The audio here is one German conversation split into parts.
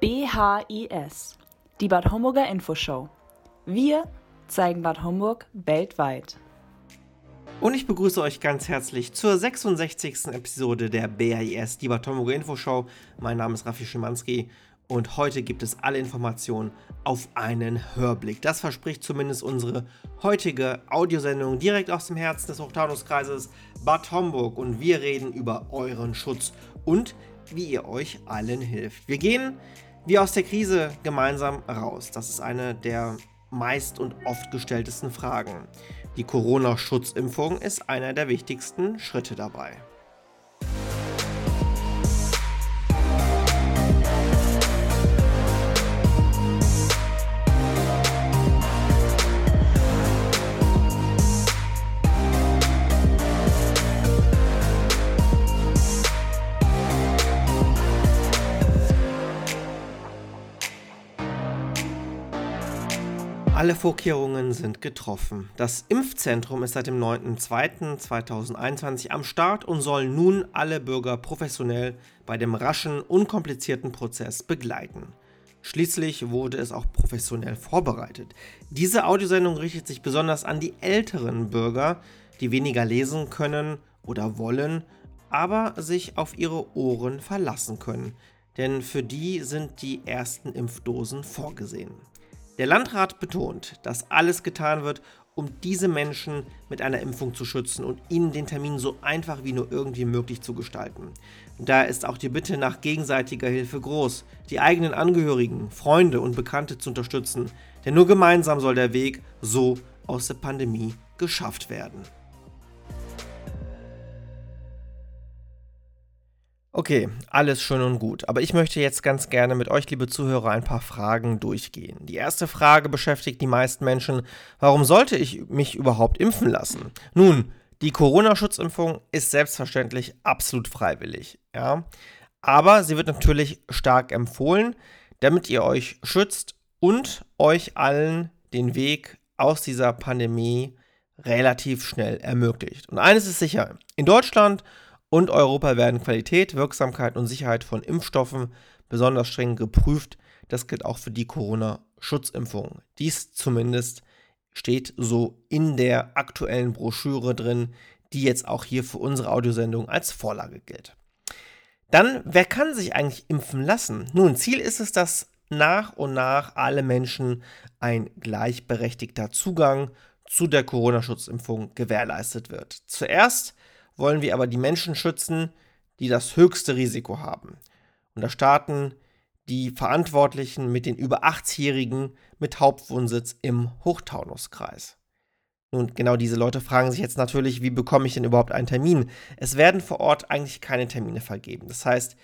BHIS, die Bad Homburger Infoshow. Wir zeigen Bad Homburg weltweit. Und ich begrüße euch ganz herzlich zur 66. Episode der BAIS, die Bad Homburger Infoshow. Mein Name ist Raffi Schimanski und heute gibt es alle Informationen auf einen Hörblick. Das verspricht zumindest unsere heutige Audiosendung direkt aus dem Herzen des Hochtaunuskreises Bad Homburg und wir reden über euren Schutz und wie ihr euch allen hilft. Wir gehen wie aus der Krise gemeinsam raus. Das ist eine der meist und oft gestelltesten Fragen. Die Corona-Schutzimpfung ist einer der wichtigsten Schritte dabei. Alle Vorkehrungen sind getroffen. Das Impfzentrum ist seit dem 9.2.2021 am Start und soll nun alle Bürger professionell bei dem raschen, unkomplizierten Prozess begleiten. Schließlich wurde es auch professionell vorbereitet. Diese Audiosendung richtet sich besonders an die älteren Bürger, die weniger lesen können oder wollen, aber sich auf ihre Ohren verlassen können. Denn für die sind die ersten Impfdosen vorgesehen. Der Landrat betont, dass alles getan wird, um diese Menschen mit einer Impfung zu schützen und ihnen den Termin so einfach wie nur irgendwie möglich zu gestalten. Daher ist auch die Bitte nach gegenseitiger Hilfe groß, die eigenen Angehörigen, Freunde und Bekannte zu unterstützen, denn nur gemeinsam soll der Weg so aus der Pandemie geschafft werden. Okay, alles schön und gut. Aber ich möchte jetzt ganz gerne mit euch, liebe Zuhörer, ein paar Fragen durchgehen. Die erste Frage beschäftigt die meisten Menschen. Warum sollte ich mich überhaupt impfen lassen? Nun, die Corona-Schutzimpfung ist selbstverständlich absolut freiwillig. Ja? Aber sie wird natürlich stark empfohlen, damit ihr euch schützt und euch allen den Weg aus dieser Pandemie relativ schnell ermöglicht. Und eines ist sicher, in Deutschland und Europa werden Qualität, Wirksamkeit und Sicherheit von Impfstoffen besonders streng geprüft. Das gilt auch für die Corona-Schutzimpfung. Dies zumindest steht so in der aktuellen Broschüre drin, die jetzt auch hier für unsere Audiosendung als Vorlage gilt. Dann, wer kann sich eigentlich impfen lassen? Nun, Ziel ist es, dass nach und nach alle Menschen ein gleichberechtigter Zugang zu der Corona-Schutzimpfung gewährleistet wird. Zuerst wollen wir aber die Menschen schützen, die das höchste Risiko haben. Und da starten die Verantwortlichen mit den über 80-Jährigen mit Hauptwohnsitz im Hochtaunuskreis. Nun, genau diese Leute fragen sich jetzt natürlich, wie bekomme ich denn überhaupt einen Termin? Es werden vor Ort eigentlich keine Termine vergeben. Das heißt,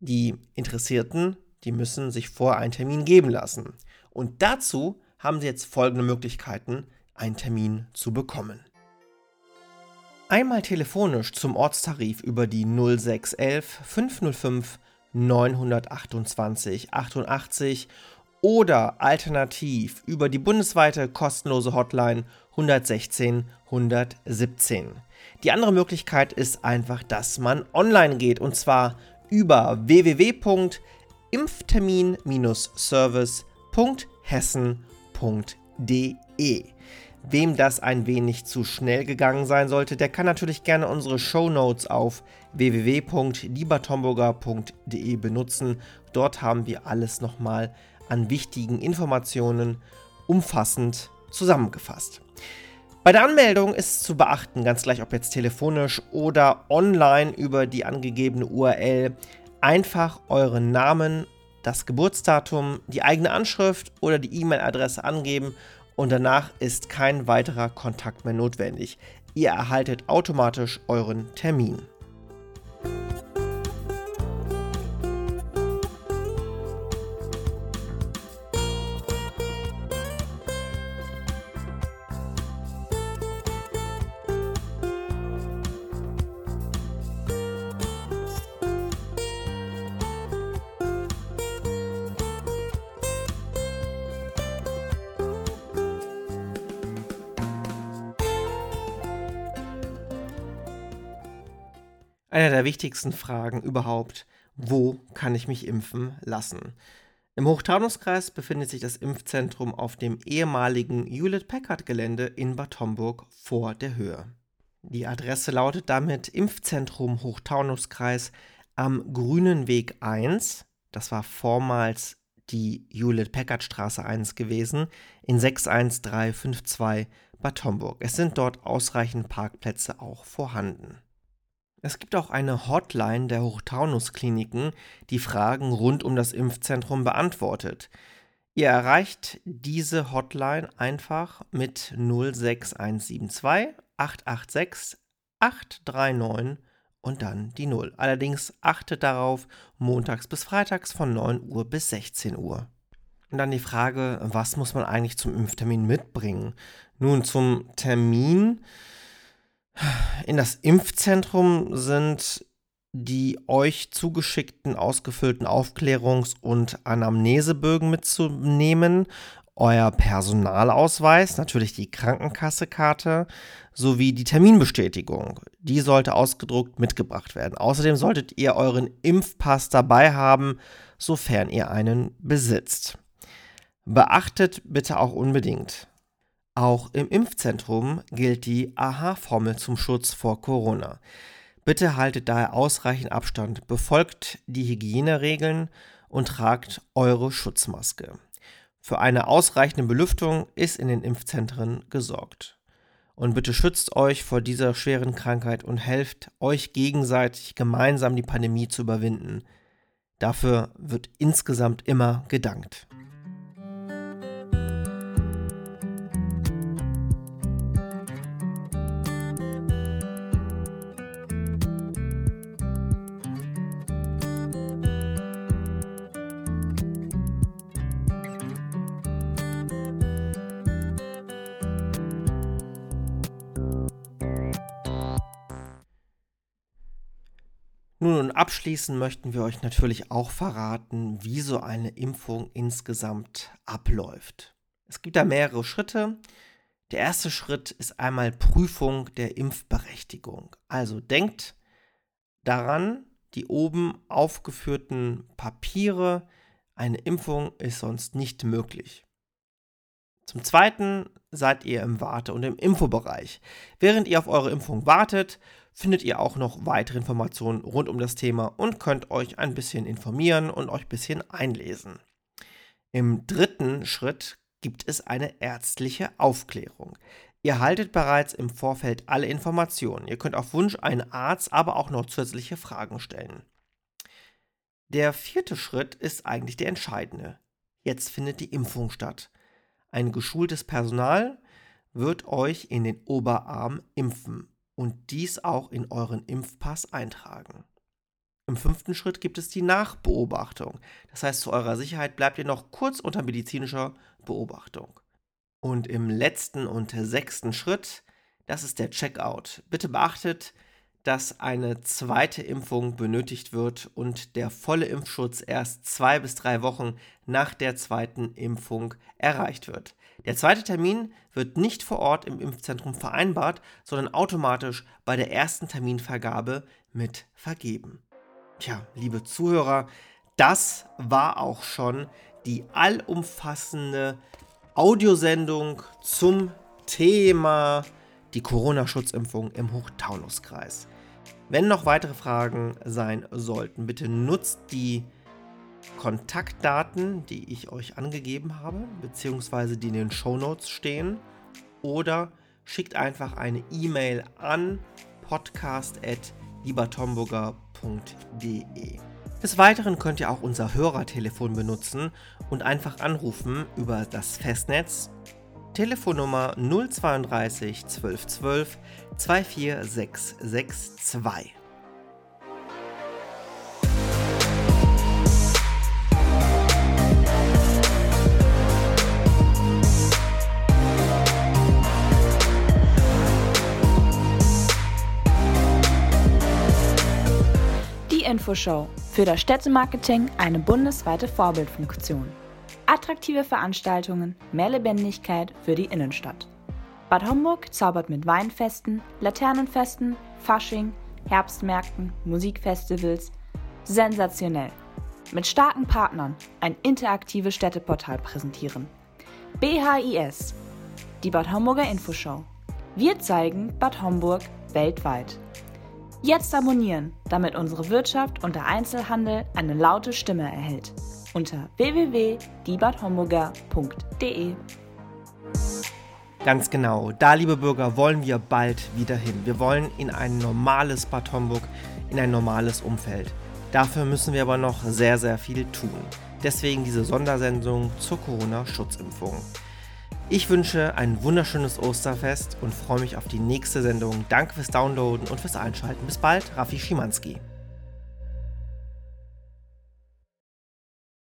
die Interessierten, die müssen sich vor einen Termin geben lassen. Und dazu haben sie jetzt folgende Möglichkeiten, einen Termin zu bekommen. Einmal telefonisch zum Ortstarif über die 0611 505 928 88 oder alternativ über die bundesweite kostenlose Hotline 116 117. Die andere Möglichkeit ist einfach, dass man online geht und zwar über www.impftermin-service.hessen.de. Wem das ein wenig zu schnell gegangen sein sollte, der kann natürlich gerne unsere Show Notes auf www.liebertomburger.de benutzen. Dort haben wir alles nochmal an wichtigen Informationen umfassend zusammengefasst. Bei der Anmeldung ist zu beachten, ganz gleich ob jetzt telefonisch oder online über die angegebene URL, einfach euren Namen, das Geburtsdatum, die eigene Anschrift oder die E-Mail-Adresse angeben und danach ist kein weiterer Kontakt mehr notwendig. Ihr erhaltet automatisch euren Termin. Einer der wichtigsten Fragen überhaupt, wo kann ich mich impfen lassen? Im Hochtaunuskreis befindet sich das Impfzentrum auf dem ehemaligen Hewlett-Packard-Gelände in Bad Homburg vor der Höhe. Die Adresse lautet damit Impfzentrum Hochtaunuskreis am Grünen Weg 1. Das war vormals die Hewlett-Packard-Straße 1 gewesen, in 61352 Bad Homburg. Es sind dort ausreichend Parkplätze auch vorhanden. Es gibt auch eine Hotline der Hochtaunus-Kliniken, die Fragen rund um das Impfzentrum beantwortet. Ihr erreicht diese Hotline einfach mit 06172 886 839 und dann die 0. Allerdings achtet darauf, montags bis freitags von 9 Uhr bis 16 Uhr. Und dann die Frage, was muss man eigentlich zum Impftermin mitbringen? Nun, zum Termin in das Impfzentrum sind die euch zugeschickten ausgefüllten Aufklärungs- und Anamnesebögen mitzunehmen, euer Personalausweis, natürlich die Krankenkassekarte sowie die Terminbestätigung. Die sollte ausgedruckt mitgebracht werden. Außerdem solltet ihr euren Impfpass dabei haben, sofern ihr einen besitzt. Beachtet bitte auch unbedingt, auch im Impfzentrum gilt die AHA-Formel zum Schutz vor Corona. Bitte haltet daher ausreichend Abstand, befolgt die Hygieneregeln und tragt eure Schutzmaske. Für eine ausreichende Belüftung ist in den Impfzentren gesorgt. Und bitte schützt euch vor dieser schweren Krankheit und helft euch gegenseitig gemeinsam die Pandemie zu überwinden. Dafür wird insgesamt immer gedankt. Nun und abschließend möchten wir euch natürlich auch verraten, wie so eine Impfung insgesamt abläuft. Es gibt da mehrere Schritte. Der erste Schritt ist einmal Prüfung der Impfberechtigung. Also denkt daran, die oben aufgeführten Papiere, eine Impfung ist sonst nicht möglich. Zum Zweiten seid ihr im Warte- und im Infobereich. Während ihr auf eure Impfung wartet, findet ihr auch noch weitere Informationen rund um das Thema und könnt euch ein bisschen informieren und euch ein bisschen einlesen. Im dritten Schritt gibt es eine ärztliche Aufklärung. Ihr haltet bereits im Vorfeld alle Informationen. Ihr könnt auf Wunsch einen Arzt aber auch noch zusätzliche Fragen stellen. Der vierte Schritt ist eigentlich der entscheidende. Jetzt findet die Impfung statt. Ein geschultes Personal wird euch in den Oberarm impfen und dies auch in euren Impfpass eintragen. Im fünften Schritt gibt es die Nachbeobachtung. Das heißt, zu eurer Sicherheit bleibt ihr noch kurz unter medizinischer Beobachtung. Und im letzten und sechsten Schritt, das ist der Checkout. Bitte beachtet, dass eine zweite Impfung benötigt wird und der volle Impfschutz erst zwei bis drei Wochen nach der zweiten Impfung erreicht wird. Der zweite Termin wird nicht vor Ort im Impfzentrum vereinbart, sondern automatisch bei der ersten Terminvergabe mit vergeben. Tja, liebe Zuhörer, das war auch schon die allumfassende Audiosendung zum Thema die Corona-Schutzimpfung im Hochtaunuskreis. Wenn noch weitere Fragen sein sollten, bitte nutzt die Kontaktdaten, die ich euch angegeben habe, beziehungsweise die in den Show Notes stehen, oder schickt einfach eine E-Mail an podcast.liebertomburger.de. Des Weiteren könnt ihr auch unser Hörertelefon benutzen und einfach anrufen über das Festnetz Telefonnummer 032 1212 24662. Infoshow. Für das Städtemarketing eine bundesweite Vorbildfunktion attraktive Veranstaltungen, mehr Lebendigkeit für die Innenstadt. Bad Homburg zaubert mit Weinfesten, Laternenfesten, Fasching, Herbstmärkten, Musikfestivals. Sensationell. mit starken Partnern ein interaktives Städteportal präsentieren. BHIS, die Bad Homburger Infoshow. Wir zeigen Bad Homburg weltweit. Jetzt abonnieren, damit unsere Wirtschaft und der Einzelhandel eine laute Stimme erhält. Unter www.diebadhomburger.de. Ganz genau, da, liebe Bürger, wollen wir bald wieder hin. Wir wollen in ein normales Bad Homburg, in ein normales Umfeld. Dafür müssen wir aber noch sehr, sehr viel tun. Deswegen diese Sondersendung zur Corona-Schutzimpfung. Ich wünsche ein wunderschönes Osterfest und freue mich auf die nächste Sendung. Danke fürs Downloaden und fürs Einschalten. Bis bald, Raffi Schimanski.